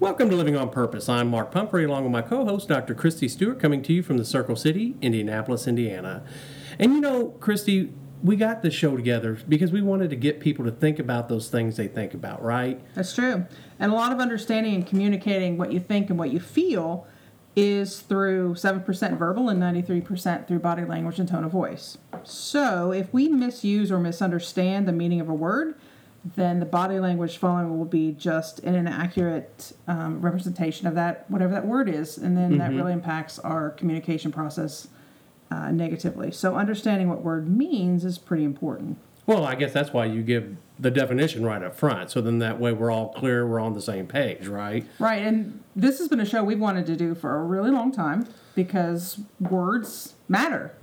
Welcome to Living on Purpose. I'm Mark Pumphrey, along with my co host, Dr. Kristie Stewart, coming to you from the Circle City, Indianapolis, Indiana. And you know, Kristie, we got this show together because we wanted to get people to think about those things they think about, right? That's true. And a lot of understanding and communicating what you think and what you feel is through 7% verbal and 93% through body language and tone of voice. So if we misuse or misunderstand the meaning of a word, then the body language following will be just an inaccurate um, representation of that, whatever that word is. And then that really impacts our communication process uh, negatively. So understanding what word means is pretty important. Well, I guess that's why you give the definition right up front. So then that way we're all clear, we're on the same page, right? Right, and this has been a show we've wanted to do for a really long time because words matter.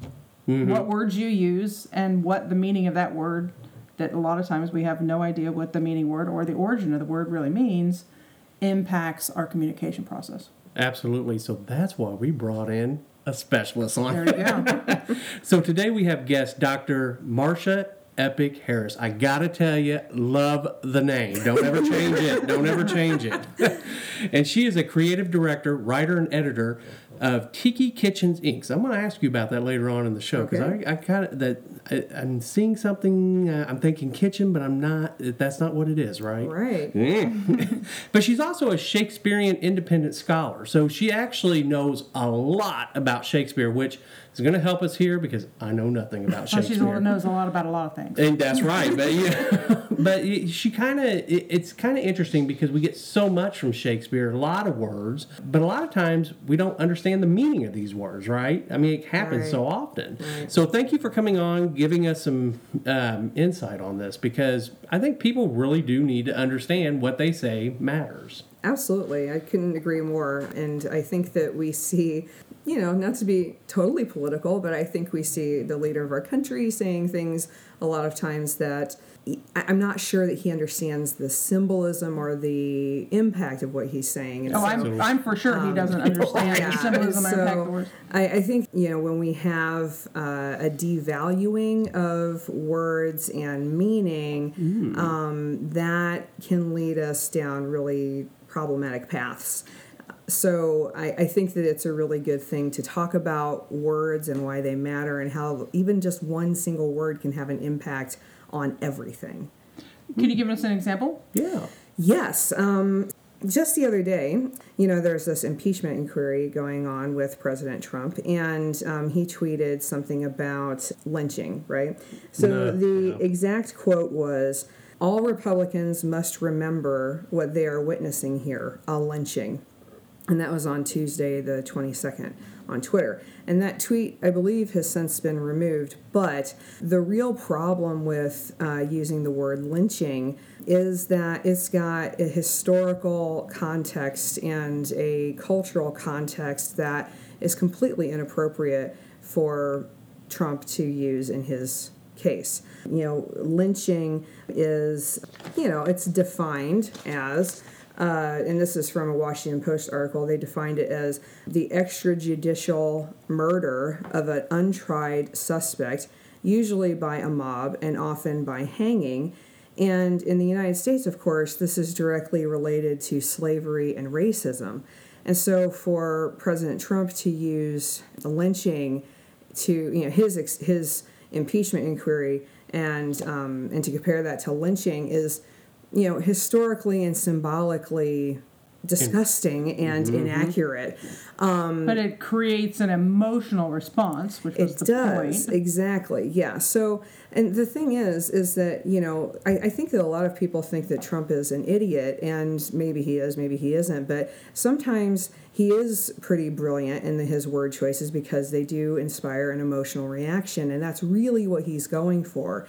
What words you use and what the meaning of that word, that a lot of times we have no idea what the meaning word or the origin of the word really means, impacts our communication process. Absolutely. So that's why we brought in a specialist on. There you go. So today we have guest Dr. Marcia Epic Harris. I gotta tell you, love the name. Don't ever change it. Don't ever change it. and she is a creative director, writer, and editor of Tiki Kitchens Inc. So I'm going to ask you about that later on in the show because Okay. I, I kind of that I, I'm seeing something. Uh, I'm thinking kitchen, but I'm not. That's not what it is, right? Right. but she's also a Shakespearean independent scholar. So she actually knows a lot about Shakespeare, which is going to help us here because I know nothing about Well, she's Shakespeare. a, knows a lot about a lot of things. And that's right, but yeah, but it- she kind of it, it's kind of interesting because we get so much from Shakespeare, a lot of words, but a lot of times we don't understand the meaning of these words, right? I mean, it happens Right. so often. Right. So thank you for coming on, giving us some um, insight on this because I think people really do need to understand what they say matters. Absolutely. I couldn't agree more. And I think that we see, you know, not to be totally political, but I think we see the leader of our country saying things a lot of times that I- I'm not sure that he understands the symbolism or the impact of what he's saying. And Oh, so- I'm, I'm for sure he doesn't understand Yeah, the symbolism and impact of so words. I, I think you know when we have uh, a devaluing of words and meaning, um, that can lead us down really problematic paths. So I, I think that it's a really good thing to talk about words and why they matter and how even just one single word can have an impact on everything. Can you give us an example? Yeah. Yes. Um, just the other day, you know, there's this impeachment inquiry going on with President Trump, and um, he tweeted something about lynching, right? So No, the yeah. exact quote was All Republicans must remember what they are witnessing here a lynching. And that was on Tuesday, the 22nd, on Twitter. And that tweet, I believe, has since been removed. But the real problem with uh, using the word lynching is that it's got a historical context and a cultural context that is completely inappropriate for Trump to use in his case. You know, lynching is, you know, it's defined as uh, and this is from a Washington Post article, they defined it as the extrajudicial murder of an untried suspect, usually by a mob and often by hanging. And in the United States, of course, this is directly related to slavery and racism. And so for President Trump to use lynching to, you know, his, his impeachment inquiry and, um, and to compare that to lynching is you know, historically and symbolically disgusting and mm-hmm. inaccurate. Um, but it creates an emotional response, which was It the does point. exactly, yeah. So, and the thing is, is that you know, I, I think that a lot of people think that Trump is an idiot, and maybe he is, maybe he isn't. But sometimes he is pretty brilliant in his word choices because they do inspire an emotional reaction, and that's really what he's going for.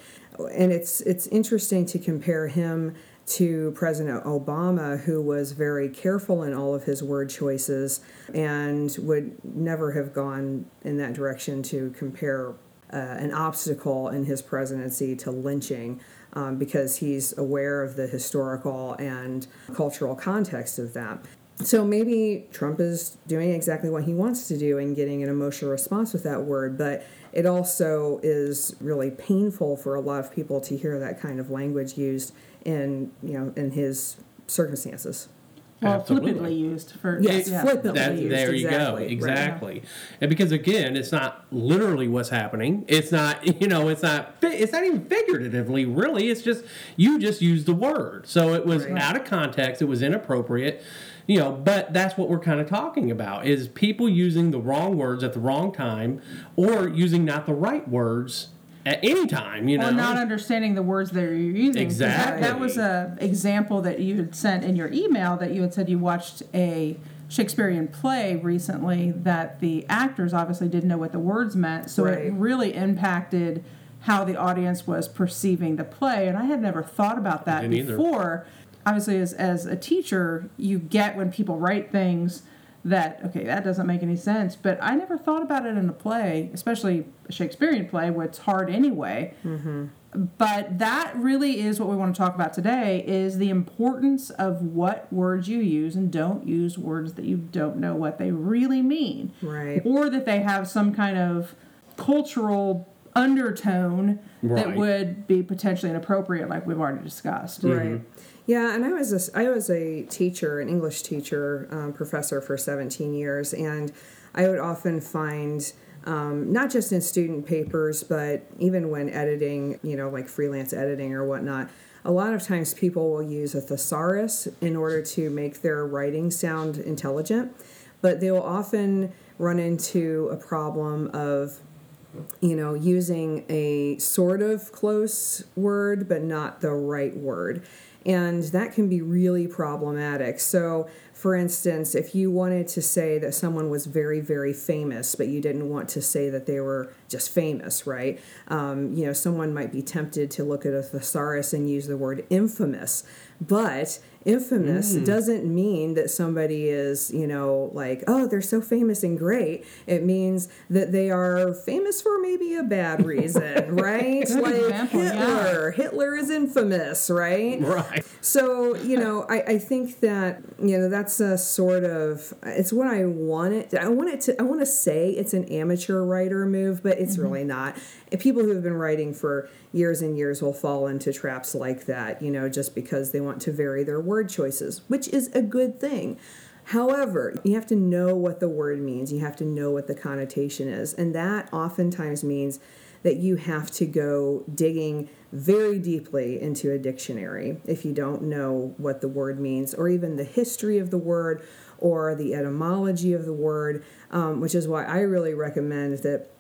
And it's it's interesting to compare him to President Obama, who was very careful in all of his word choices and would never have gone in that direction to compare uh, an obstacle in his presidency to lynching um, because he's aware of the historical and cultural context of that. So maybe Trump is doing exactly what he wants to do and getting an emotional response with that word, but it also is really painful for a lot of people to hear that kind of language used in you know in his circumstances. Well, Absolutely. flippantly used for Yes, yeah. flippantly That, used, there you go. exactly, right. And because again, it's not literally what's happening. It's not, you know, it's not it's not even figuratively really. It's just you just used the word. So it was Right. out of context, it was inappropriate. You know, but that's what we're kind of talking about is people using the wrong words at the wrong time or using not the right words at any time, you know. Or not understanding the words that you're using. 'Cause That, that was a example that you had sent in your email that you had said you watched a Shakespearean play recently that the actors obviously didn't know what the words meant, so it really impacted how the audience was perceiving the play. And I had never thought about that didn't either. before. Obviously, as, as a teacher, you get when people write things that, okay, that doesn't make any sense. But I never thought about it in a play, especially a Shakespearean play, where it's hard anyway mm-hmm. but that really is what we want to talk about today is the importance of what words you use and don't use words that you don't know what they really mean Right. or that they have some kind of cultural undertone that would be potentially inappropriate like we've already discussed. Right. Yeah, and I was a, I was a teacher, an English teacher, um, professor for 17 years, and I would often find, um, not just in student papers, but even when editing, you know, like freelance editing or whatnot, a lot of times people will use a thesaurus in order to make their writing sound intelligent, but they will often run into a problem of you know, using a sort of close word, but not the right word. And that can be really problematic. So, for instance, if you wanted to say that someone was very, very famous, but you didn't want to say that they were just famous, right? Um, you know, someone might be tempted to look at a thesaurus and use the word infamous. But infamous mm. doesn't mean that somebody is, you know, like, oh, they're so famous and great. It means that they are famous for maybe a bad reason, right? Good like example, yeah. Hitler. Hitler is infamous, right? Right. So, you know, I, I think that, you know, that's a sort of it's what I want it I want it to I want to say it's an amateur writer move, but it's mm-hmm. really not. People who have been writing for years and years will fall into traps like that, you know, just because they want to vary their word choices, which is a good thing. However, you have to know what the word means. You have to know what the connotation is. And that oftentimes means that you have to go digging very deeply into a dictionary if you don't know what the word means, or even the history of the word or the etymology of the word, um, which is why I really recommend that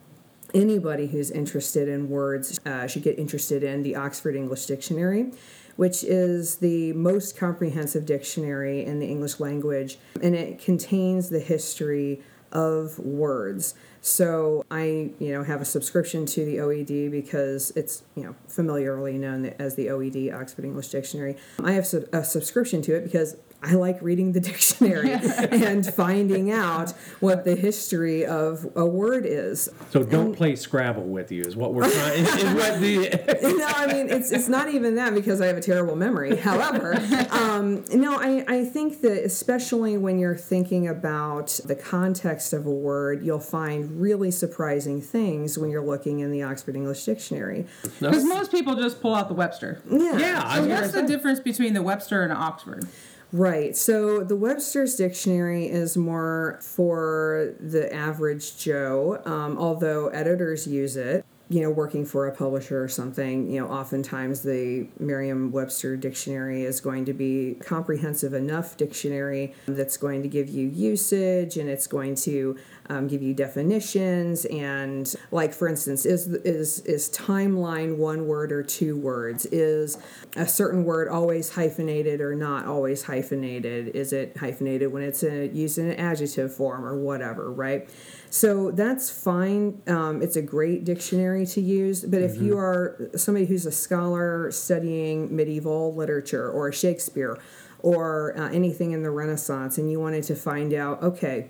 anybody who's interested in words uh, should get interested in the Oxford English Dictionary, which is the most comprehensive dictionary in the English language, and it contains the history of words. So I, you know, have a subscription to the OED because it's, you know, familiarly known as the OED Oxford English Dictionary. I have a subscription to it because I like reading the dictionary and finding out what the history of a word is. So don't play Scrabble with you is what we're trying. Is, is what the no, I mean it's it's not even that because I have a terrible memory. However, um, no, I, I think that especially when you're thinking about the context of a word, you'll find really surprising things when you're looking in the Oxford English Dictionary. because most people just pull out the webster Yeah. yeah. So what's the difference between the webster and oxford Right. So the Webster's Dictionary is more for the average Joe, um, although editors use it. You know, working for a publisher or something, you know, oftentimes the Merriam Webster Dictionary is going to be comprehensive enough dictionary that's going to give you usage and it's going to um, give you definitions and like for instance is is is timeline one word or two words? Is a certain word always hyphenated or not always hyphenated? Is it hyphenated when it's a, used in an adjective form or whatever right so that's fine um, it's a great dictionary to use but if you are somebody who's a scholar studying medieval literature or shakespeare or uh, anything in the renaissance and you wanted to find out okay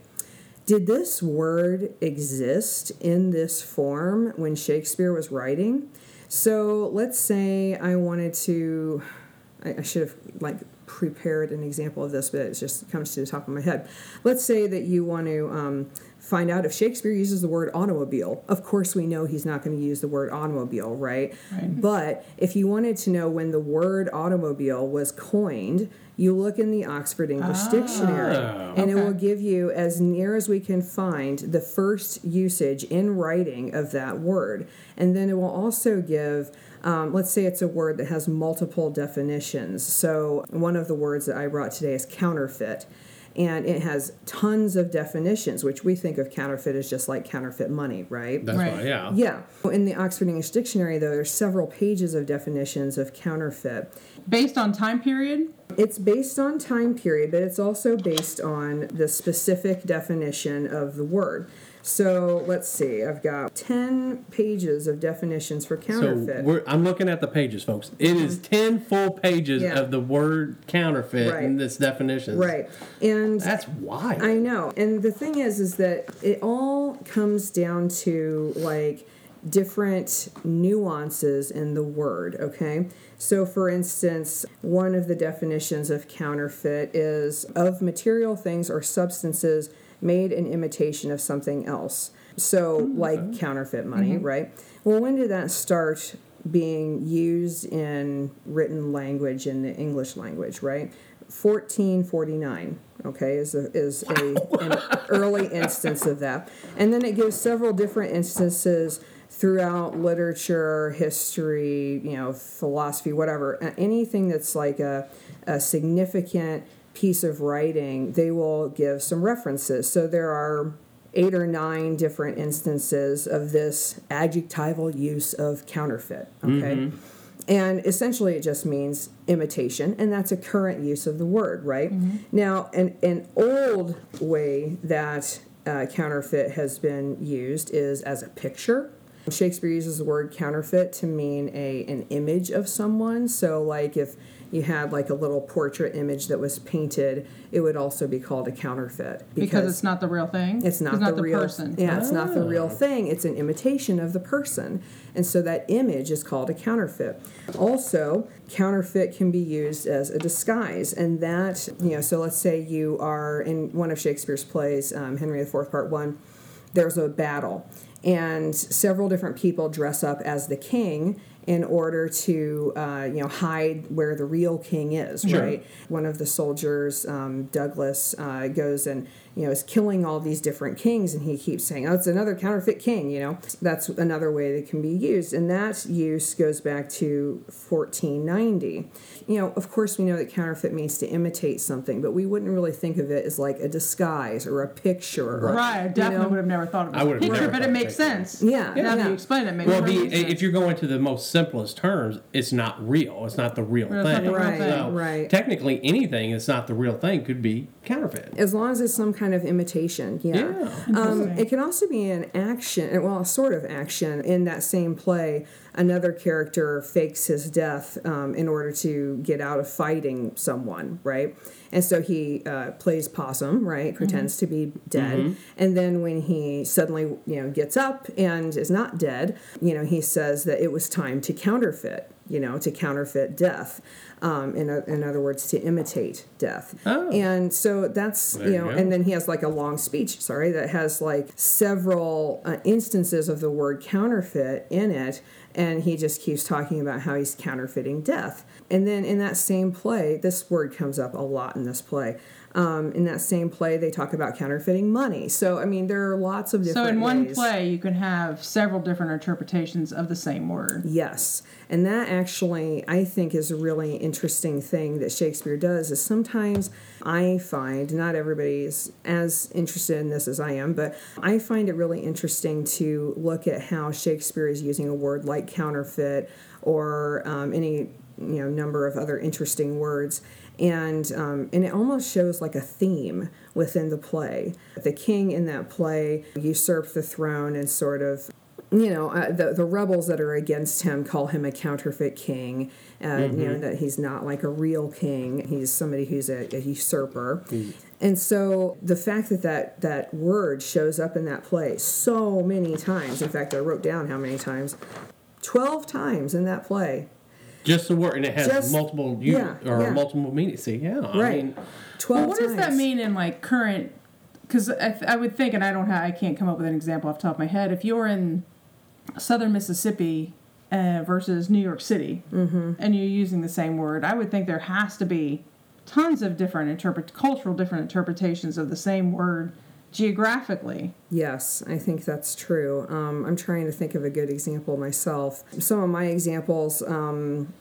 did this word exist in this form when Shakespeare was writing? So let's say I wanted to, I, I should have like prepared an example of this, but it just comes to the top of my head. Let's say that you want to um, find out if Shakespeare uses the word automobile. Of course, we know he's not going to use the word automobile, right? Right. But if you wanted to know when the word automobile was coined, you look in the Oxford English Dictionary, and it will give you, as near as we can find, the first usage in writing of that word. And then it will also give, um, let's say it's a word that has multiple definitions. So one of the words that I brought today is counterfeit. And it has tons of definitions, which we think of counterfeit as just like counterfeit money, right? That's Right. right. Yeah. Yeah. In the Oxford English Dictionary, though, there's several pages of definitions of counterfeit. Based on time period? It's based on time period, but it's also based on the specific definition of the word. So let's see, I've got 10 pages of definitions for So counterfeit. we're, I'm looking at the pages, folks. It is mm-hmm. ten full pages Yeah. of the word counterfeit Right. and its definitions. right. And That's wild. I know. And the thing is, is that it all comes down to like different nuances in the word, okay? So, for instance, one of the definitions of counterfeit is of material things or substances made an imitation of something else. So, like counterfeit money, mm-hmm. right? Well, when did that start being used in written language in the English language, right? 1449 okay is a, is a an early instance of that and then it gives several different instances throughout literature history you know philosophy whatever anything that's like a, a significant piece of writing they will give some references so there are eight or nine different instances of this adjectival use of counterfeit okay and essentially, it just means imitation, and that's a current use of the word, right? Now, an, an old way that uh, counterfeit has been used is as a picture. Shakespeare uses the word counterfeit to mean a an image of someone. So, like if you had like a little portrait image that was painted, it would also be called a counterfeit Because, it's not the real thing? it's not, the, real person. Yeah, it's not the real Oh. thing. It's an imitation of the person, and so that image is called a counterfeit. Also, counterfeit can be used as a disguise, and that you know. So let's say you are in one of Shakespeare's plays, um, Henry IV, Part One. There's a battle, and several different people dress up as the king in order to uh, you know hide where the real king is Sure. right one of the soldiers um, douglas uh, goes and you know is killing all these different kings and he keeps saying oh it's another counterfeit king you know that's another way that can be used and that use goes back to 1490 you know of course we know that counterfeit means to imitate something but we wouldn't really think of it as like a disguise or a picture or, Right, I definitely you know? would have never thought of it I would have picture, but it makes picture. sense. Yeah, Now that yeah. you explain it, it makes Well, perfect be, sense. if you're going to the most simplest terms, it's not real. It's not the real Well, it's thing. the real Right, thing. So right. Technically, anything that's not the real thing could be counterfeit. as long as it's some kind of imitation yeah, Yeah. Um, it can also be an action well a sort of action in that same play another character fakes his death um, in order to get out of fighting someone right? And so he uh, plays possum right? Pretends to be dead. And then when he suddenly you know gets up and is not dead you know he says that it was time to counterfeit you know to counterfeit death um, in, o- in other words to imitate death Oh. and so that's There you you know go. and then he has like a long speech sorry that has like several uh, instances of the word counterfeit in it and he just keeps talking about how he's counterfeiting death and then in that same play this word comes up a lot in this play um, in that same play they talk about counterfeiting money so i mean there are lots of different so in one ways. play, you can have several different interpretations of the same word. Yes. And that actually, I think, is a really interesting thing that Shakespeare does. Is sometimes I find, not everybody is as interested in this as I am, but I find it really interesting to look at how Shakespeare is using a word like counterfeit or um, any you know number of other interesting words and um, and it almost shows like a theme within the play the king in that play usurped the throne and sort of you know, uh, the the rebels that are against him call him a counterfeit king. Uh, You know that he's not like a real king. He's somebody who's a, a usurper. And so the fact that, that that word shows up in that play so many times. In fact, I wrote down how many times. Twelve times in that play. Just the word, and it has Just- multiple u- yeah, or yeah. multiple meanings. See, yeah, I Right. mean, Twelve Well, what does that mean in like current? Because I, I would think, and I don't have, I can't come up with an example off the top of my head. If you're in Southern Mississippi uh, versus New York City, Mm-hmm. and you're using the same word, I would think there has to be tons of different interpret cultural different interpretations of the same word geographically. Yes, I think that's true. Um, I'm trying to think of a good example myself. Some of my examples um,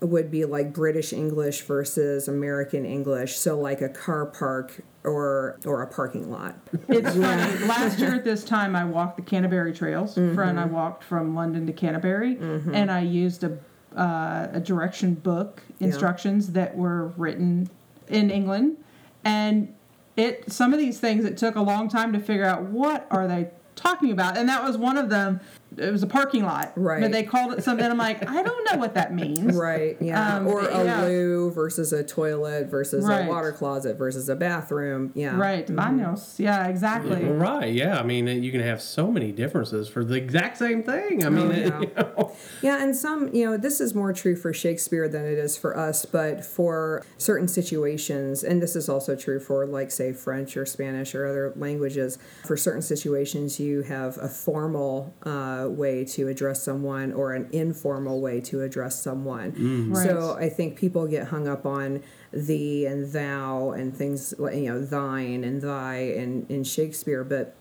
would be like British English versus American English. So, like a car park or or a parking lot. It's funny. Last year at this time, I walked the Canterbury Trails. Friend, I walked from London to Canterbury, and I used a uh, a direction book instructions that were written in England, and it some of these things it took a long time to figure out what are they talking about, and that was one of them. It was a parking lot, Right. But they called it something. I'm like, I don't know what that means, Right, yeah. Um, or a yeah. loo versus a toilet versus Right. a water closet versus a bathroom. Yeah. Right, baños. Yeah, exactly. Right, yeah. I mean, you can have so many differences for the exact same thing. I mean, Oh, it- yeah. you know. Yeah, and some, you know, this is more true for Shakespeare than it is for us, but for certain situations, and this is also true for, like, say, French or Spanish or other languages, for certain situations, you have a formal uh, way to address someone or an informal way to address someone. Mm. So I think people get hung up on thee and thou and things like, you know, thine and thy and in Shakespeare, but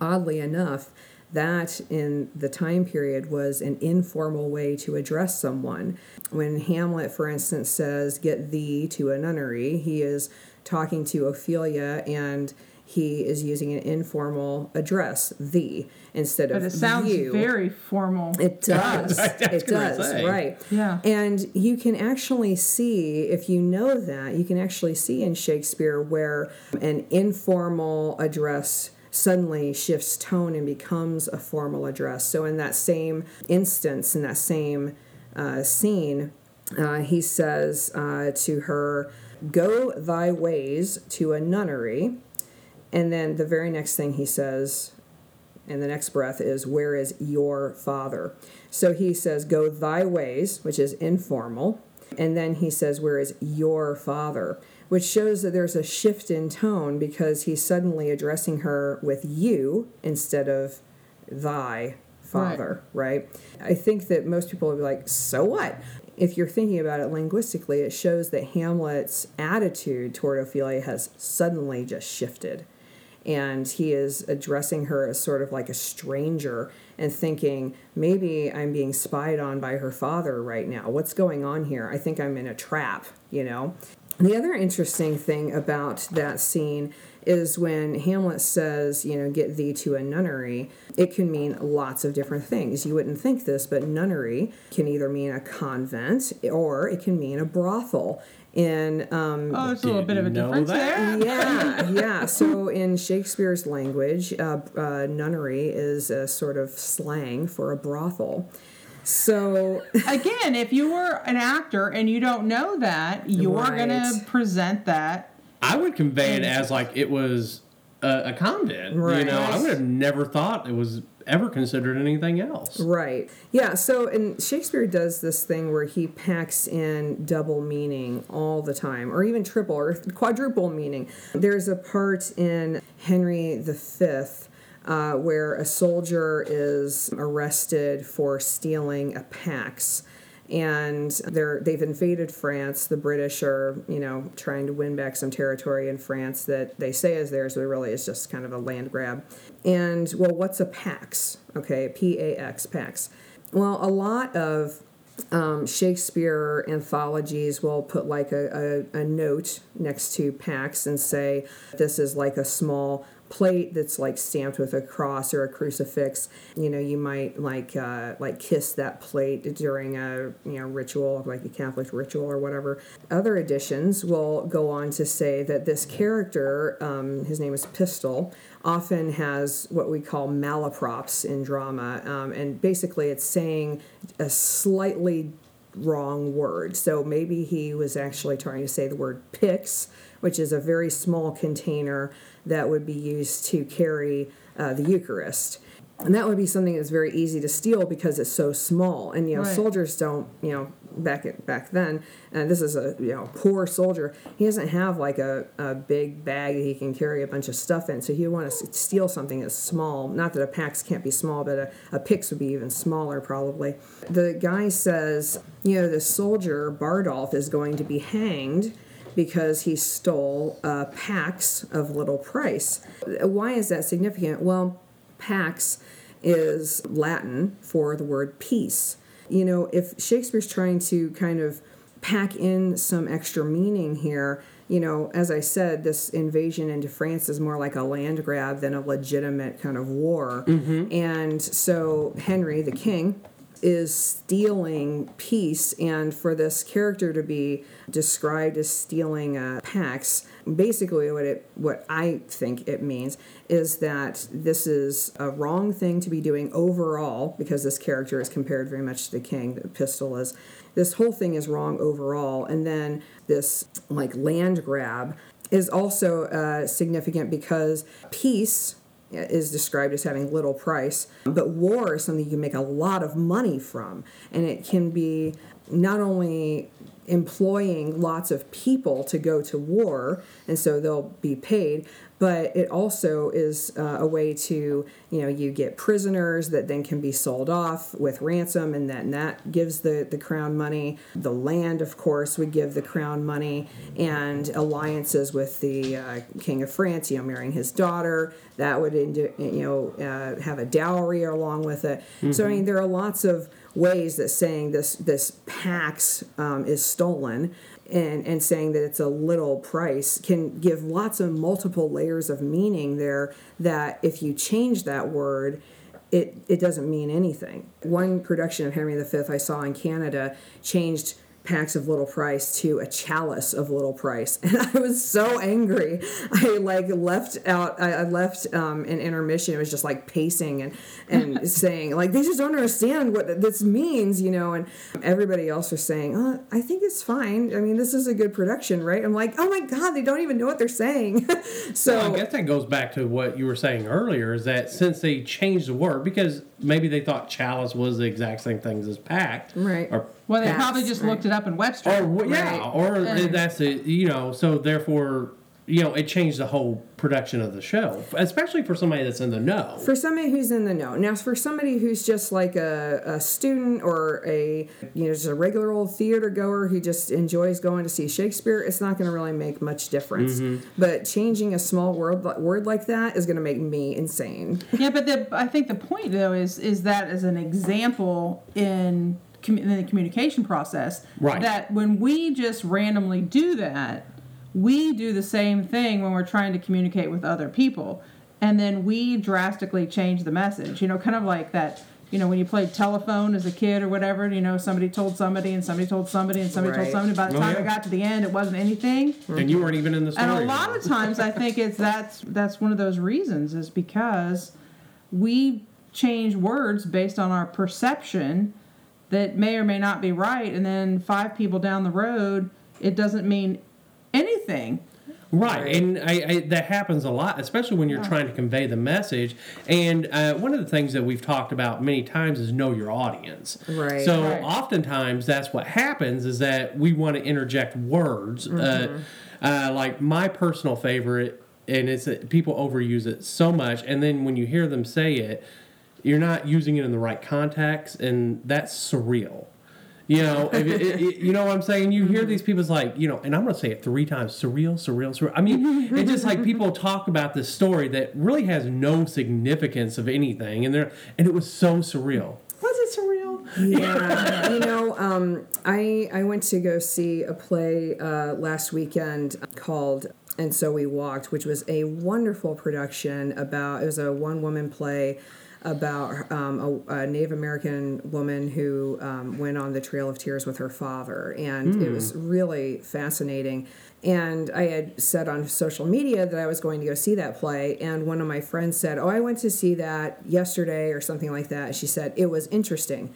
oddly enough, that in the time period was an informal way to address someone. When Hamlet, for instance, says, Get thee to a nunnery, he is talking to Ophelia and he is using an informal address, the, instead of But of it sounds you. very formal. It does. That's it what I was does. saying. Right. Yeah. And you can actually see, if you know that, you can actually see in Shakespeare where an informal address suddenly shifts tone and becomes a formal address. So, in that same instance, in that same uh, scene, uh, he says uh, to her, Go thy ways to a nunnery. And then the very next thing he says, and the next breath is, Where is your father? So he says, Go thy ways, which is informal. And then he says, Where is your father? Which shows that there's a shift in tone because he's suddenly addressing her with you instead of thy father, right? I think that most people would be like, So what? If you're thinking about it linguistically, it shows that Hamlet's attitude toward Ophelia has suddenly just shifted and he is addressing her as sort of like a stranger and thinking maybe i'm being spied on by her father right now what's going on here i think i'm in a trap you know the other interesting thing about that scene is when Hamlet says, you know, get thee to a nunnery, it can mean lots of different things. You wouldn't think this, but nunnery can either mean a convent or it can mean a brothel. In um, oh, there's a little bit of a difference that. there. yeah, yeah. So in Shakespeare's language, uh, uh, nunnery is a sort of slang for a brothel. So Again, if you were an actor and you don't know that, you're Right. gonna present that. I would convey it as like it was a, a convent. You know, I would have never thought it was ever considered anything else. Right. Yeah. So, and Shakespeare does this thing where he packs in double meaning all the time, or even triple or quadruple meaning. There's a part in Henry V. Uh, where a soldier is arrested for stealing a pax and they're they've invaded France. The British are, you know, trying to win back some territory in France that they say is theirs, but really is just kind of a land grab. And well, what's a pax? Okay, P A X pax. Well, a lot of um, Shakespeare anthologies will put like a, a, a note next to Pax and say this is like a small plate that's like stamped with a cross or a crucifix. You know, you might like uh, like kiss that plate during a you know ritual, like a Catholic ritual or whatever. Other editions will go on to say that this character, um, his name is Pistol, often has what we call malaprops in drama, um, and basically it's saying a slightly wrong word. So maybe he was actually trying to say the word pyx, which is a very small container that would be used to carry uh, the Eucharist. And that would be something that's very easy to steal because it's so small. And you know, Right. soldiers don't, you know, back at, back then, and this is a you know poor soldier. He doesn't have like a, a big bag that he can carry a bunch of stuff in. So he would want to steal something that's small. Not that a pax can't be small, but a, a pyx would be even smaller probably. The guy says, you know, the soldier Bardolph is going to be hanged because he stole uh, a pax of little price. Why is that significant? Well, pax is Latin for the word peace. You know, if Shakespeare's trying to kind of pack in some extra meaning here, you know, as I said, this invasion into France is more like a land grab than a legitimate kind of war. Mm-hmm. And so Henry, the king, is stealing peace, and for this character to be described as stealing a pax, basically what it what I think it means is that this is a wrong thing to be doing overall because this character is compared very much to the king. The pistol is this whole thing is wrong overall, and then this like land grab is also uh, significant because peace is described as having little price, but war is something you can make a lot of money from, and it can be not only employing lots of people to go to war, and so they'll be paid, but it also is uh, a way to, you know, you get prisoners that then can be sold off with ransom, and then that gives the, the crown money. The land, of course, would give the crown money, and alliances with the uh, King of France, you know, marrying his daughter, that would, you know, uh, have a dowry along with it. So, I mean, there are lots of ways that saying this this pax um, is stolen and and saying that it's a little price can give lots of multiple layers of meaning there that if you change that word it it doesn't mean anything. One production of henry v i saw in canada changed pax of little price to a chalice of little price. And i was so angry. I like left out i, I left um, an intermission. It was just like pacing and and saying like they just don't understand what this means you know and everybody else was saying oh, i think it's fine. I mean this is a good production right? I'm like oh my god they don't even know what they're saying. So Well, I guess that goes back to what you were saying earlier is that since they changed the word, because maybe they thought chalice was the exact same thing as pax. Right. Or, Well, they Pax, probably just right. looked it up in Webster. or wh- yeah, Right. or And- that's it, you know, so therefore, you know, it changed the whole production of the show, especially for somebody that's in the know. for somebody who's in the know now for somebody who's just like a, a student or a you know just a regular old theater goer who just enjoys going to see shakespeare it's not going to really make much difference mm-hmm. but changing a small word word like that is going to make me insane Yeah, but the, I think the point though is is that as an example in, commu- in the communication process, Right. That when we just randomly do that, we do the same thing when we're trying to communicate with other people, and then we drastically change the message. You know, kind of like that. You know, when you played telephone as a kid or whatever, you know, somebody told somebody and somebody told somebody and somebody Right. told somebody. By the Oh, time yeah. it got to the end, it wasn't anything. and you weren't even in the story. And a lot of times, I think it's that's that's one of those reasons is because we change words based on our perception that may or may not be right, and then five people down the road, it doesn't mean anything. Right, Right. and I, I, that happens a lot, especially when you're trying to convey the message. And uh, one of the things that we've talked about many times is know your audience. Right. So Right. oftentimes that's what happens is that we want to interject words. Uh, uh, like my personal favorite, and it's that people overuse it so much, and then when you hear them say it, you're not using it in the right context, and that's surreal. You know, if it, it- it- you know what I'm saying. You hear these people's like, you know, and I'm going to say it three times: surreal, surreal, surreal. I mean, it's just like people talk about this story that really has no significance of anything, and they're and it was so surreal. Was it surreal? yeah you know um, I, I went to go see a play uh, last weekend called and so we walked which was a wonderful production about it was a one woman play about um, a, a Native American woman who um, went on the Trail of Tears with her father, and it was really fascinating. And I had said on social media that I was going to go see that play, and one of my friends said, "Oh, I went to see that yesterday or something like that." She said it was interesting.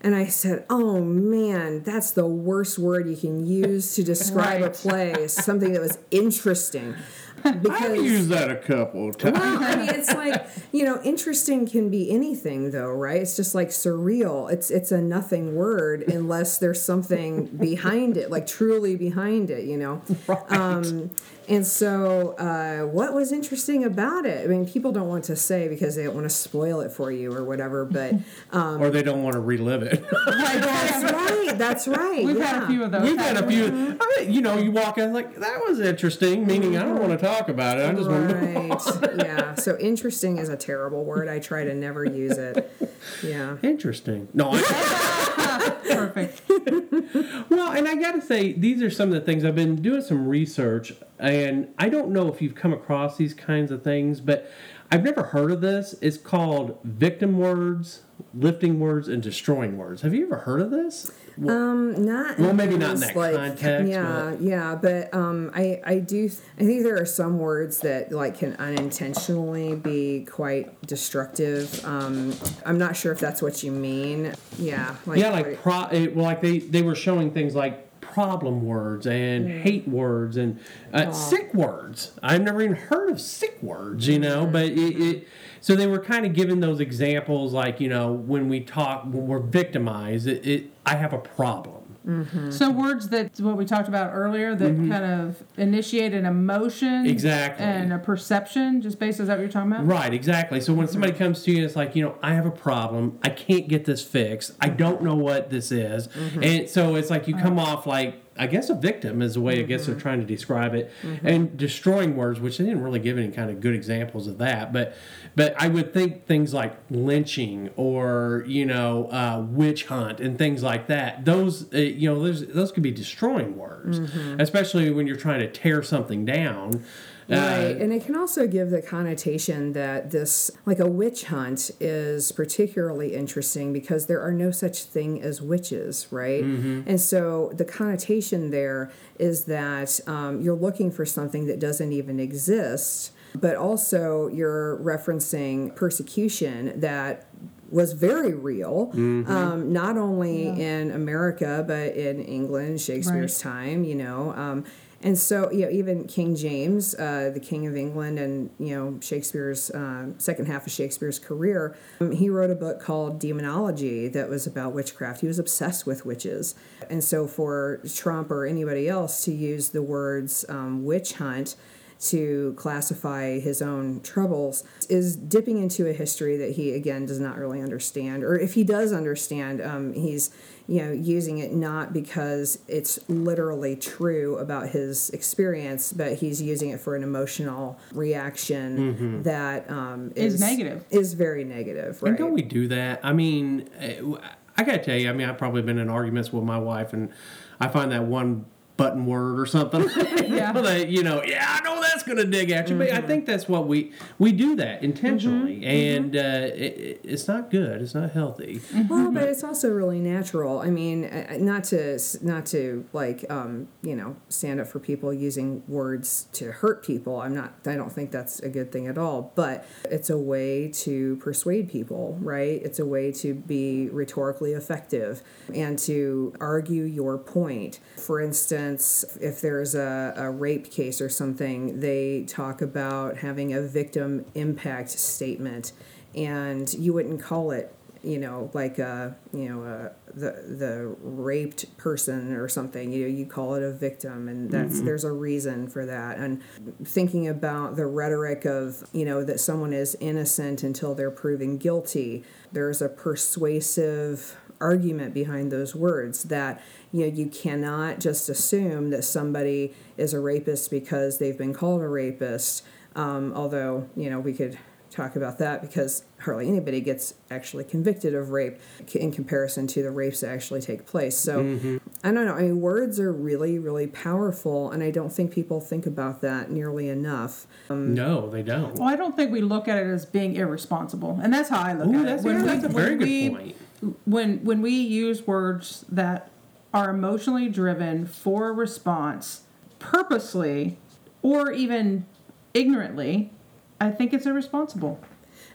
And I said, "Oh man, that's the worst word you can use to describe a play, something that was interesting." I've used that a couple of times. Well, I mean, it's like you know, interesting can be anything, though, right? It's just like surreal. It's it's a nothing word unless there's something behind it, like truly behind it, you know. Right. Um, And so, uh, what was interesting about it? I mean, people don't want to say because they don't want to spoil it for you or whatever, but um, or they don't want to relive it. that's right. That's right. We've yeah. had a few of those. We've had a few. Mm-hmm. I mean, you know, you walk in like that was interesting. Meaning, I don't want to talk about it. I just want to. Right. yeah. So interesting is a terrible word. I try to never use it. Yeah. Interesting. No, I, Perfect. well, and I got to say, these are some of the things I've been doing some research, and I don't know if you've come across these kinds of things, but I've never heard of this. It's called victim words, lifting words, and destroying words. Have you ever heard of this? Um, not. Well, maybe not in that context, Yeah, yeah, but um, I I do I think there are some words that like can unintentionally be quite destructive. Um, I'm not sure if that's what you mean. Yeah. Like, yeah, like pro. It, well, like they they were showing things like problem words and hate words and uh, sick words. I've never even heard of sick words, you know. But it, it so they were kind of given those examples, like you know, when we talk, when we're victimized, it, it I have a problem. Mm-hmm. So words that what we talked about earlier that mm-hmm. kind of initiate an emotion, Exactly. and a perception, just based on that what you're talking about. Right, exactly. So when somebody comes to you, it's like, you know, I have a problem. I can't get this fixed. I don't know what this is. Mm-hmm. And so it's like you uh-huh. come off like, I guess a victim is the way I guess they're trying to describe it. And destroying words, which they didn't really give any kind of good examples of that. But but I would think things like lynching or, you know, uh, witch hunt and things like that. Those, uh, you know, those, those could be destroying words, especially when you're trying to tear something down. Uh, Right, and it can also give the connotation that this, like a witch hunt, is particularly interesting because there are no such thing as witches, right? And so the connotation there is that um, you're looking for something that doesn't even exist, but also you're referencing persecution that was very real, um, not only in America but in England, Shakespeare's time. You know, um, and so, you know, even King James, uh, the King of England, and you know Shakespeare's uh, second half of Shakespeare's career, um, he wrote a book called Demonology that was about witchcraft. He was obsessed with witches, and so for Trump or anybody else to use the words um, witch hunt to classify his own troubles is dipping into a history that he again does not really understand or if he does understand um, he's you know using it not because it's literally true about his experience but he's using it for an emotional reaction that um, Is is negative. is very negative right And don't we do that? I mean, eh, I gotta tell you, I mean, I've probably been in arguments with my wife, and I find that one button word or something. Yeah. that, you know, yeah, I know that's gonna dig at you, but I think that's what we we do that intentionally, and uh, it, it's not good. It's not healthy. well but it's also really natural. I mean uh, not to not to like um, you know stand up for people using words to hurt people. I'm not i don't think that's a good thing at all. But it's a way to persuade people right? It's a way to be rhetorically effective and to argue your point. For instance if there's a, a rape case or something they talk about having a victim impact statement and you wouldn't call it you know, like a, you know, uh, the the raped person or something. You know, you call it a victim, and that's there's a reason for that. And thinking about the rhetoric of you know that someone is innocent until they're proven guilty. There's a persuasive argument behind those words that you know you cannot just assume that somebody is a rapist because they've been called a rapist. Um, although you know we could talk about that because hardly anybody gets actually convicted of rape in comparison to the rapes that actually take place. So I don't know. I mean, words are really, really powerful, and I don't think people think about that nearly enough. No, they don't. Well, I don't think we look at it as being irresponsible, and that's how I look Ooh, at that's, it. yeah, that's a very good we, point. When when we use words that are emotionally driven for a response, purposely or even ignorantly, I think it's irresponsible.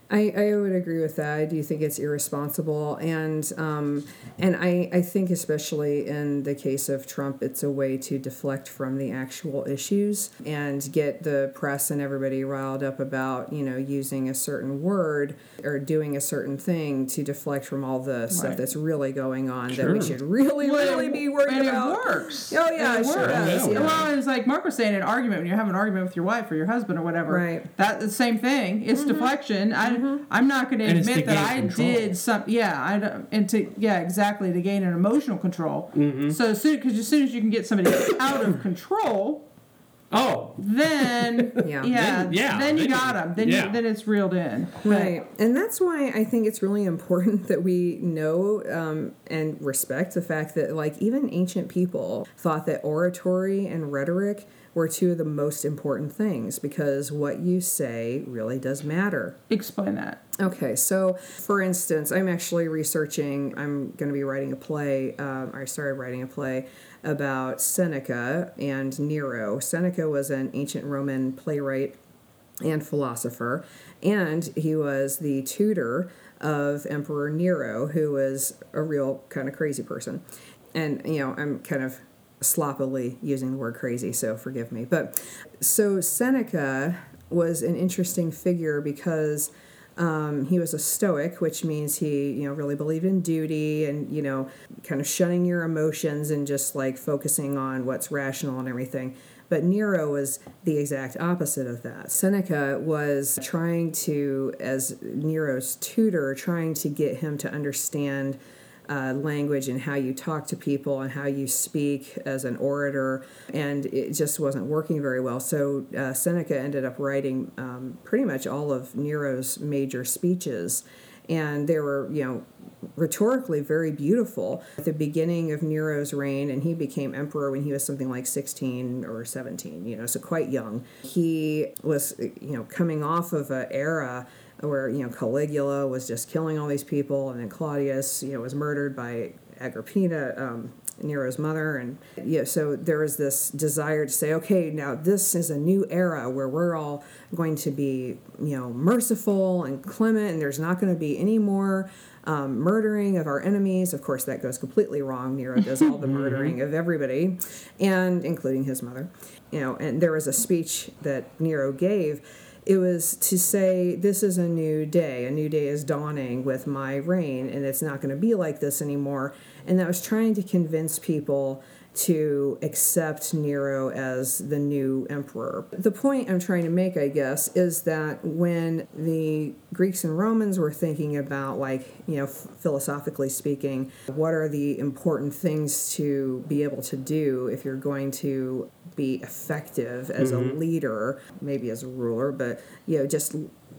I, I would agree with that. I do think it's irresponsible, and um, and I, I think especially in the case of Trump, it's a way to deflect from the actual issues and get the press and everybody riled up about you know using a certain word or doing a certain thing to deflect from all the stuff that's really going on that we should really Well, really be worried and about. it works. Oh yeah, And it it sure works. does. Yeah. Well, it's like Mark was saying, an argument when you have an argument with your wife or your husband or whatever. Right. That the same thing. It's Mm-hmm. deflection. I I'm not going to admit that I control. did some. Yeah, I don't- and to yeah exactly to gain an emotional control. Mm-hmm. So soon because as soon as you can get somebody out of control, Oh, then Yeah. yeah, Then- yeah, then you then got you- them. Then yeah. you, then it's reeled in. But- Right. And that's why I think it's really important that we know um, and respect the fact that, like, even ancient people thought that oratory and rhetoric were two of the most important things because what you say really does matter. Explain that. Okay, so for instance, I'm actually researching, I'm going to be writing a play, um, I started writing a play about Seneca and Nero. Seneca was an ancient Roman playwright and philosopher, and he was the tutor of Emperor Nero, who was a real kind of crazy person. And, you know, I'm kind of sloppily using the word crazy, so forgive me. But so Seneca was an interesting figure because um, he was a stoic, which means he, you know, really believed in duty and, you know, kind of shunning your emotions and just like focusing on what's rational and everything. But Nero was the exact opposite of that. Seneca was trying to, as Nero's tutor, trying to get him to understand uh, language and how you talk to people and how you speak as an orator, and it just wasn't working very well. So uh, Seneca ended up writing um, pretty much all of Nero's major speeches, and they were, you know, rhetorically very beautiful. At the beginning of Nero's reign, and he became emperor when he was something like 16 or 17, you know, so quite young. He was, you know, coming off of an era where you know Caligula was just killing all these people, and then Claudius, you know, was murdered by Agrippina, um, Nero's mother, and yeah, so there was this desire to say, okay, now this is a new era where we're all going to be, you know, merciful and clement, and there's not going to be any more. Um, murdering of our enemies. Of course, that goes completely wrong. Nero does all the murdering of everybody, and including his mother. You know, and there was a speech that Nero gave it was to say this is a new day. A new day is dawning with my reign and it's not going to be like this anymore. And that was trying to convince people to accept nero as the new emperor. The point i'm trying to make i guess is that when the greeks and romans were thinking about like you know philosophically speaking what are the important things to be able to do if you're going to be effective as a mm-hmm. leader maybe as a ruler but you know just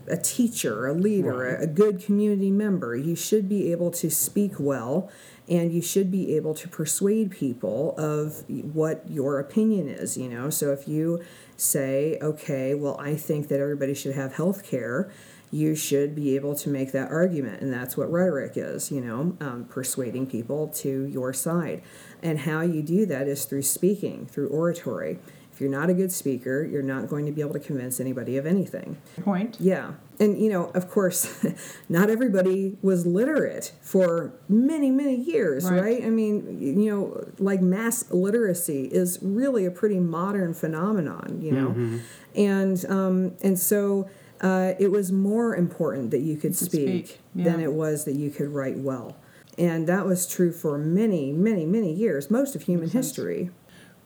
a teacher a leader a, a good community member you should be able to speak well and you should be able to persuade people of what your opinion is you know? So if you say okay well i think that everybody should have health care you should be able to make that argument. And that's what rhetoric is you know um, persuading people to your side. And how you do that is through speaking through oratory if you're not a good speaker you're not going to be able to convince anybody of anything Point. yeah. And, you know, of course, not everybody was literate for many, many years, Right. right? I mean, you know, like mass literacy is really a pretty modern phenomenon, you know? And, um, and so uh, it was more important that you could speak, speak, than it was that you could write well. And that was true for many, many, many years, most of human history.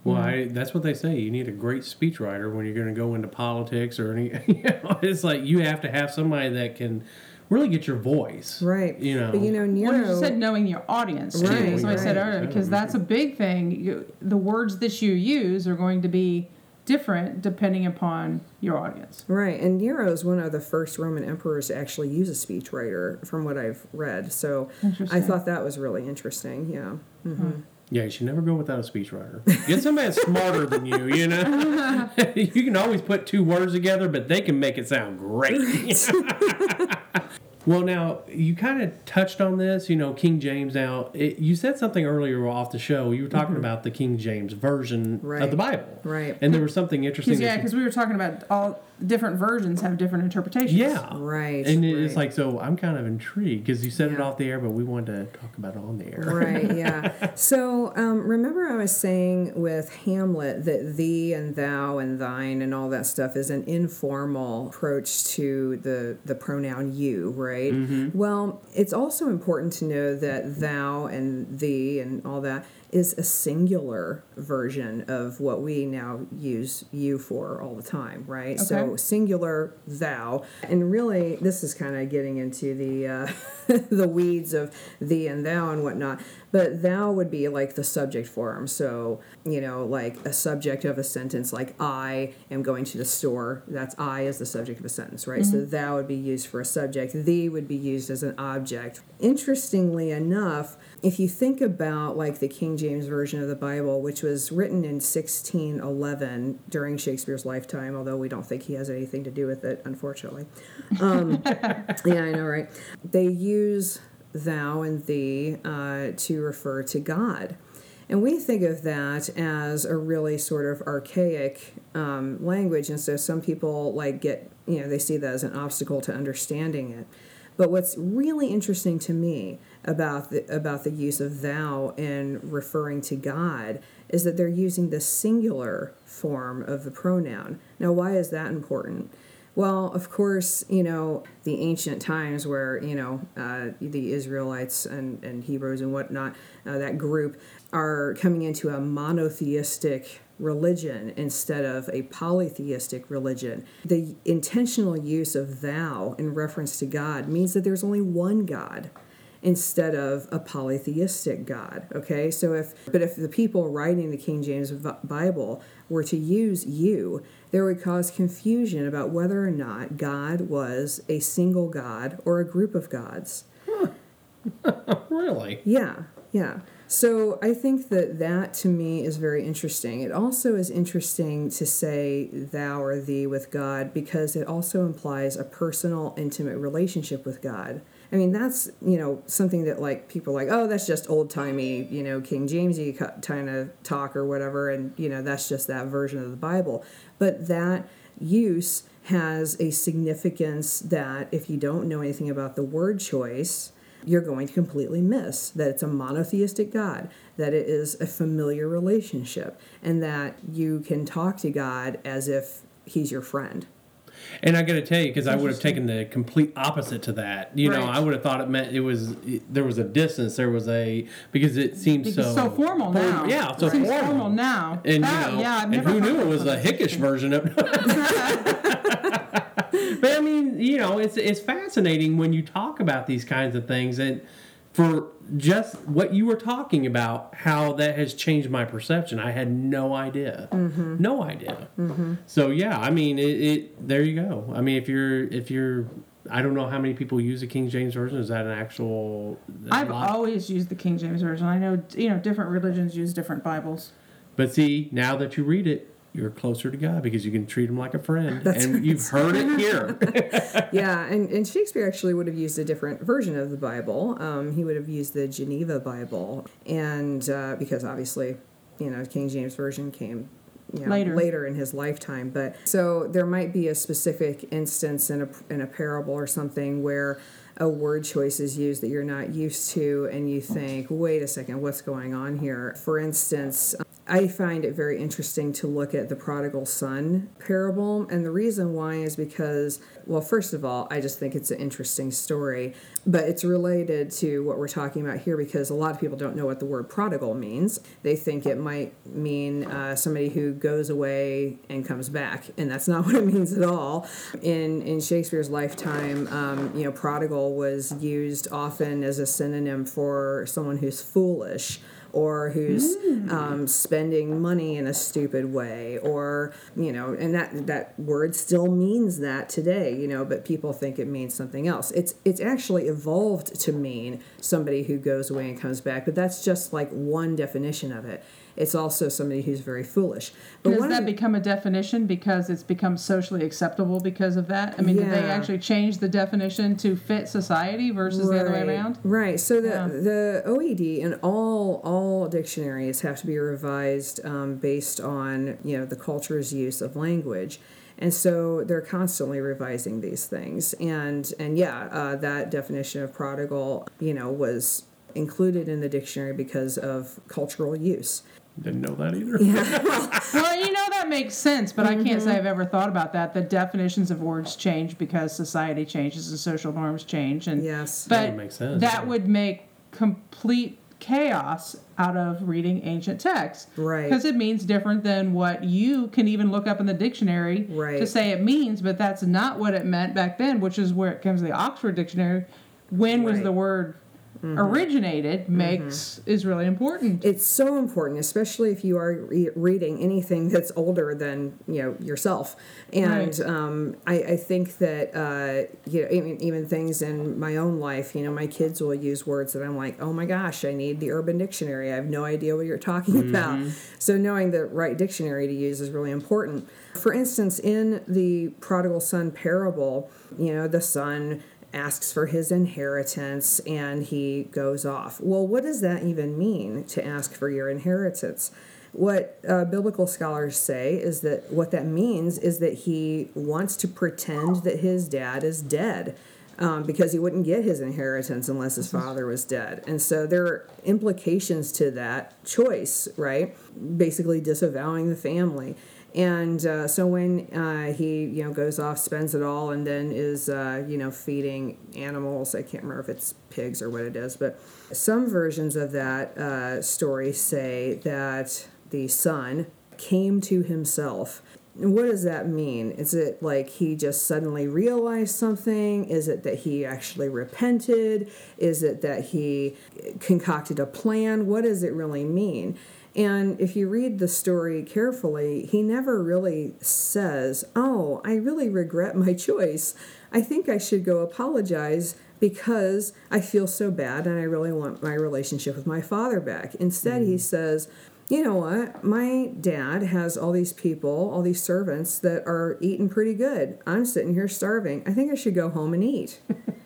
Well, I, that's what they say. You need a great speechwriter when you're going to go into politics or any. You know, it's like you have to have somebody that can really get your voice. Right. You know. But, you know, Nero. Well, you said knowing your audience, too. Right, Somebody said right. earlier, because that's a big thing. You, the words that you use are going to be different depending upon your audience. Right, and Nero is one of the first Roman emperors to actually use a speechwriter, from what I've read. So I thought that was really interesting. Yeah. Mm-hmm. Yeah, you should never go without a speechwriter. Get somebody that's smarter than you, you know? you can always put two words together, but they can make it sound great. Well, now you kind of touched on this, you know, King James. Now, it, you said something earlier off the show. You were talking about the King James version Mm-hmm. Right. of the Bible, Right. And there was something interesting. Yeah, because we were talking about all different versions have different interpretations. yeah, Right, And it's right. like, so I'm kind of intrigued because you said it off the air, but we wanted to talk about it on the air. right yeah so um, remember i was saying with hamlet that thee and thou and thine and all that stuff is an informal approach to the the pronoun you right well it's also important to know that thou and thee and all that is a singular version of what we now use you for all the time right? So singular thou. And really this is kind of getting into the uh, the weeds of thee and thou and whatnot but thou would be like the subject form so you know like a subject of a sentence like i am going to the store. That's i as the subject of a sentence right? So thou would be used for a subject. Thee would be used as an object. Interestingly enough if you think about like the king james version of the bible which was written in 1611 during shakespeare's lifetime although we don't think he has anything to do with it unfortunately. Um, yeah i know right? They use thou and thee uh, to refer to god and we think of that as a really sort of archaic um, language and so some people like get you know they see that as an obstacle to understanding it but what's really interesting to me about the about the use of thou in referring to God is that they're using the singular form of the pronoun. Now, why is that important? Well, of course, you know, the ancient times where, you know, uh, the Israelites and, and Hebrews and whatnot, uh, that group, are coming into a monotheistic religion instead of a polytheistic religion. The intentional use of thou in reference to God means that there's only one God instead of a polytheistic God. Okay, so if but if the people writing the King James Bible were to use you, there would cause confusion about whether or not God was a single God or a group of gods. really? Yeah, yeah. So I think that that to me is very interesting. It also is interesting to say thou or thee with God because it also implies a personal, intimate relationship with God. I mean, that's, you know, something that like people like, oh, that's just old timey, you know, King Jamesy kind of talk or whatever. And, you know, that's just that version of the Bible. But that use has a significance that if you don't know anything about the word choice, you're going to completely miss that it's a monotheistic God, that it is a familiar relationship, and that you can talk to God as if He's your friend. And I got to tell you, because I would have taken the complete opposite to that. You know, I would have thought it meant it was there was a distance. There was a because it seems It's so so, formal form- now. Yeah, so formal. formal now. And That- you know, yeah, and who knew it was a Hickish version of. but I mean, you know, it's it's fascinating when you talk about these kinds of things and for just what you were talking about, how that has changed my perception. I had no idea, Mm-hmm. no idea. So yeah, I mean, it, it. There you go. I mean, if you're if you're, I don't know how many people use the King James version. Is that an actual? I've lot? always used the King James version. I know you know different religions use different Bibles. But see, now that you read it, you're closer to God because you can treat him like a friend, That's and right. you've heard it here. yeah, and, and Shakespeare actually would have used a different version of the Bible. Um, he would have used the Geneva Bible, and uh, because obviously, you know, King James version came you know, Later. later in his lifetime. But so there might be a specific instance in a in a parable or something where a word choice is used that you're not used to, and you think, wait a second, what's going on here? For instance. I find it very interesting to look at the prodigal son parable. And the reason why is because, well, first of all, I just think it's an interesting story, but it's related to what we're talking about here because a lot of people don't know what the word prodigal means. They think it might mean uh, somebody who goes away and comes back, and that's not what it means at all. In, in Shakespeare's lifetime, um, you know, prodigal was used often as a synonym for someone who's foolish or who's um, spending money in a stupid way or you know and that that word still means that today you know but people think it means something else. It's it's actually evolved to mean somebody who goes away and comes back but that's just like one definition of it it's also somebody who's very foolish. But Does that become a definition because it's become socially acceptable because of that? I mean, did they actually change the definition to fit society versus the other way around? Right. So the Yeah. the OED and all all dictionaries have to be revised um, based on you know the culture's use of language, and so they're constantly revising these things. And and yeah, uh, that definition of prodigal, you know, was included in the dictionary because of cultural use. Didn't know that either. Well, you know that makes sense, but I can't Mm-hmm. say I've ever thought about that. The definitions of words change because society changes and social norms change, and Yes. but That would make sense, that yeah. would make complete chaos out of reading ancient texts, Right. Because it means different than what you can even look up in the dictionary to say it means, but that's not what it meant back then, which is where it comes to the Oxford Dictionary. When was the word originated? Makes is really important. It's so important, especially if you are re- reading anything that's older than you know yourself. And Right. um, I, I think that uh, you know even, even things in my own life, you know, my kids will use words that I'm like, oh my gosh, I need the Urban Dictionary. I have no idea what you're talking about. So knowing the right dictionary to use is really important. For instance, in the prodigal son parable, you know, the son asks for his inheritance and he goes off. Well, what does that even mean to ask for your inheritance? What uh, biblical scholars say is that what that means is that he wants to pretend that his dad is dead. Um, because he wouldn't get his inheritance unless his father was dead. And so there are implications to that choice, right? Basically disavowing the family. And uh, so when uh, he, you know, goes off, spends it all, and then is, uh, you know, feeding animals. I can't remember if it's pigs or what it is, but some versions of that uh, story say that the son came to himself. What does that mean? Is it like he just suddenly realized something? Is it that he actually repented? Is it that he concocted a plan? What does it really mean? And if you read the story carefully, he never really says, Oh, I really regret my choice. I think I should go apologize because I feel so bad and I really want my relationship with my father back. Instead, he mm-hmm. says, you know what? My dad has all these people, all these servants that are eating pretty good. I'm sitting here starving. I think I should go home and eat.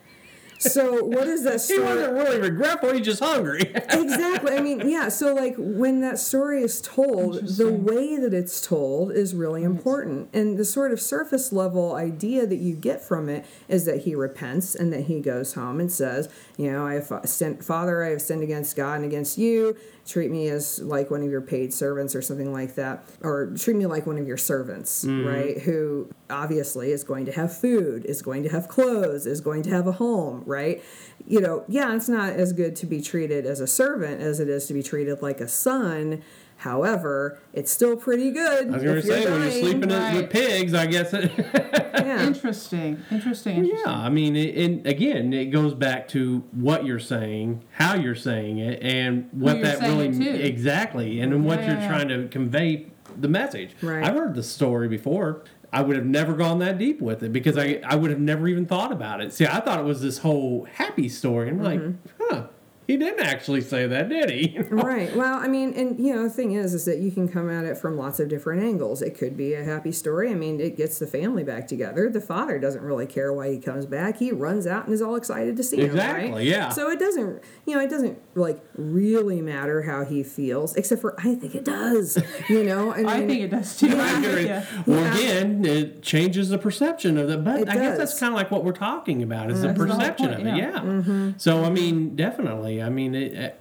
so, what is that story? He wasn't really regretful. He's just hungry. exactly. I mean, yeah. So, like, when that story is told, the way that it's told is really important. And the sort of surface level idea that you get from it is that he repents and that he goes home and says, You know, I have sinned, Father, I have sinned against God and against you. Treat me as like one of your paid servants or something like that. Or treat me like one of your servants, mm-hmm. right? Who obviously is going to have food, is going to have clothes, is going to have a home, right? You know, yeah, it's not as good to be treated as a servant as it is to be treated like a son. However, it's still pretty good. I was going to say, you're when you're sleeping in- with pigs, I guess it. Yeah. Interesting, interesting, interesting. yeah, I mean, it, and again, it goes back to what you're saying, how you're saying it, and what that really it exactly, and then what Yeah, you're yeah, trying to convey the message. Right. I've heard the story before. I would have never gone that deep with it because I I would have never even thought about it. See, I thought it was this whole happy story. I'm like, Mm-hmm. huh? He didn't actually say that, did he? right. Well, I mean, and you know, the thing is, is that you can come at it from lots of different angles. It could be a happy story. I mean, it gets the family back together. The father doesn't really care why he comes back. He runs out and is all excited to see him. Exactly, Right? yeah. So it doesn't, you know, it doesn't like really matter how he feels, except for I think it does. You know, I, mean, I think it does too. I'm with ya. Well, Yeah. again, it changes the perception of it. But It I guess that's kind of like what we're talking about is the That's the whole perception point, of it. yeah. Yeah. Mm-hmm. So I mean, definitely. I mean, it, it,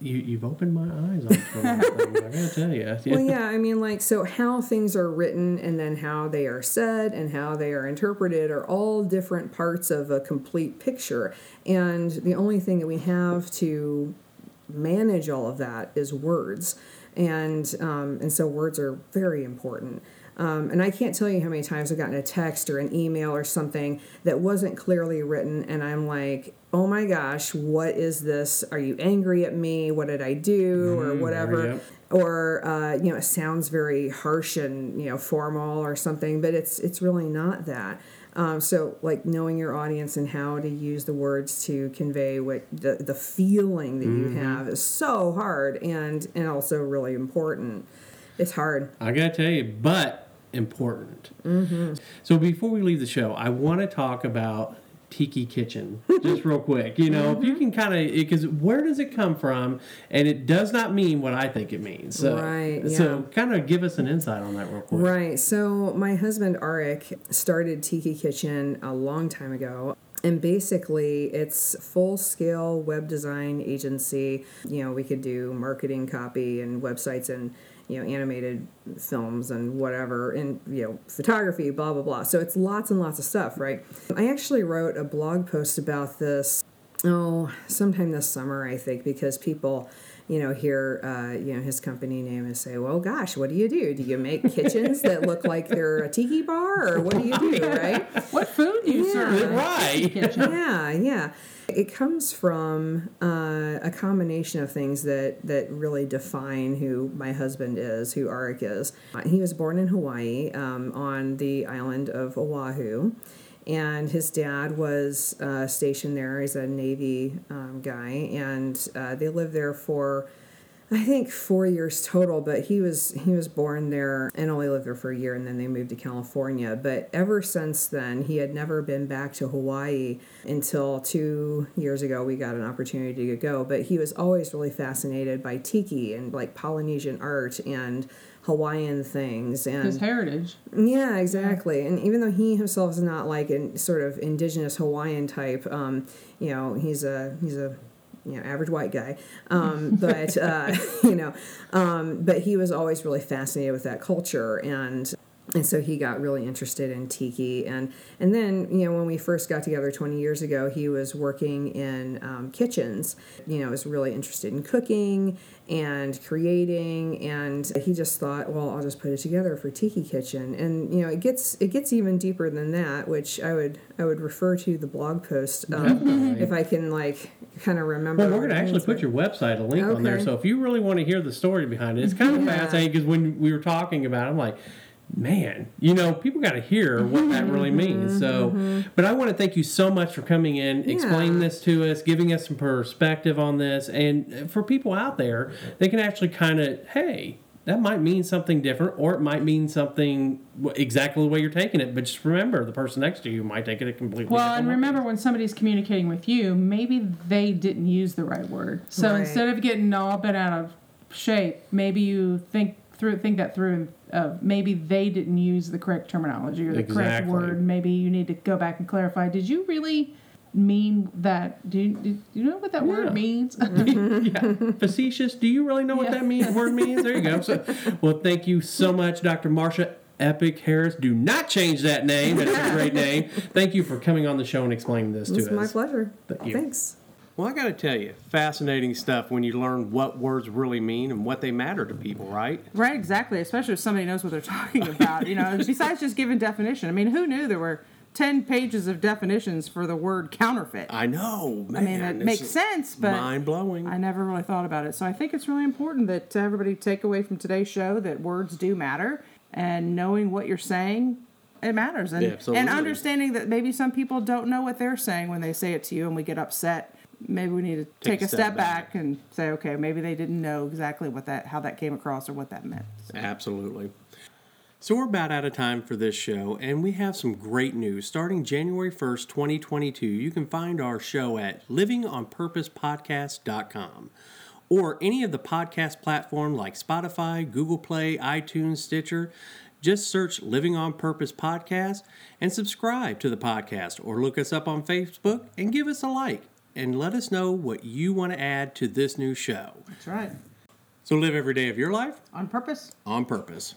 you you've opened my eyes on. I gotta tell you. well, yeah, I mean, like, so how things are written and then how they are said and how they are interpreted are all different parts of a complete picture. And the only thing that we have to manage all of that is words. And, um, and so words are very important. Um, and I can't tell you how many times I've gotten a text or an email or something that wasn't clearly written, and I'm like, oh my gosh, what is this? Are you angry at me? What did I do? or whatever. yep. Or uh, you know, it sounds very harsh and you know formal or something, but it's it's really not that. Um, so, like knowing your audience and how to use the words to convey what the, the feeling that you have is so hard and and also really important. It's hard. I gotta tell you, but important. Mm-hmm. So before we leave the show, I want to talk about Tiki Kitchen just real quick. You know, if you mm-hmm. can kind of eh, because where does it come from, and it does not mean what I think it means. So, Right, So kind of give us an insight on that real quick. Right. So my husband Arik started Tiki Kitchen a long time ago. And basically, it's full scale web design agency. You know, we could do marketing copy and websites and, you know, animated films and whatever, and, you know, photography, blah, blah, blah. So it's lots and lots of stuff, right? I actually wrote a blog post about this oh sometime this summer i think because people you know hear uh, you know his company name and say well gosh what do you do do you make kitchens that look like they're a tiki bar or what do you do right What food do you serve? in the Right. yeah yeah it comes from uh, a combination of things that that really define who my husband is who arik is he was born in hawaii um, on the island of oahu and his dad was uh, stationed there. He's a Navy um, guy, and uh, they lived there for, I think, four years total. But he was he was born there and only lived there for a year, and then they moved to California. But ever since then, he had never been back to Hawaii until two years ago. We got an opportunity to go, but he was always really fascinated by tiki and like Polynesian art and Hawaiian things and His heritage. yeah, exactly. And even though he himself is not like a sort of indigenous Hawaiian type, um, you know, he's a he's a you know average white guy, um, but uh, you know, um, but he was always really fascinated with that culture and. And so he got really interested in tiki, and and then you know when we first got together 20 years ago, he was working in um, kitchens. You know, was really interested in cooking and creating, and he just thought, well, I'll just put it together for Tiki Kitchen, and you know it gets it gets even deeper than that, which I would I would refer to the blog post um, if I can like kind of remember. Well, we're going to actually put your website, a link on there. So if you really want to hear the story behind it, it's kind of Yeah. fascinating because when we were talking about it, I'm like, man, you know, people got to hear what that really means. So, but I want to thank you so much for coming in, explaining Mm-hmm, this to us, giving us some perspective on this. And for people out there, they can actually kind of, hey, that might mean something different, or it might mean something exactly the way you're taking it. But just remember, the person next to you might take it a completely Well, different and way. remember when somebody's communicating with you, maybe they didn't use the right word. So Right. instead of getting all bent out of shape, maybe you think through think that through of uh, maybe they didn't use the correct terminology or the correct word. Maybe you need to go back and clarify. Did you really mean that? Do you, do you know what that Yeah. word means? yeah, facetious. Do you really know what Yeah. that means? Word means. There you go. So, well, thank you so much, Dr. Marsha Epic Harris. Do not change that name. That's a great name. Thank you for coming on the show and explaining this It's to us. It's my pleasure. Thank you. Thanks. Well, I got to tell you, fascinating stuff when you learn what words really mean and what they matter to people, right? Right, exactly. Especially if somebody knows what they're talking about. You know, besides just giving definition. I mean, who knew there were ten pages of definitions for the word counterfeit? I know, man. I mean, it makes sense, but mind blowing. I never really thought about it. So I think it's really important that everybody take away from today's show that words do matter, and knowing what you're saying. It matters, and Yeah, and understanding that maybe some people don't know what they're saying when they say it to you, and we get upset. Maybe we need to take, a step, back. and say, okay, maybe they didn't know exactly what that, how that came across, or what that meant. Absolutely. So we're about out of time for this show, and we have some great news. Starting January 1st, 2022, you can find our show at livingonpurposepodcast.com or any of the podcast platforms like Spotify, Google Play, iTunes, Stitcher. Just search Living on Purpose Podcast and subscribe to the podcast, or look us up on Facebook and give us a like and let us know what you want to add to this new show. That's right. So live every day of your life On purpose. on purpose.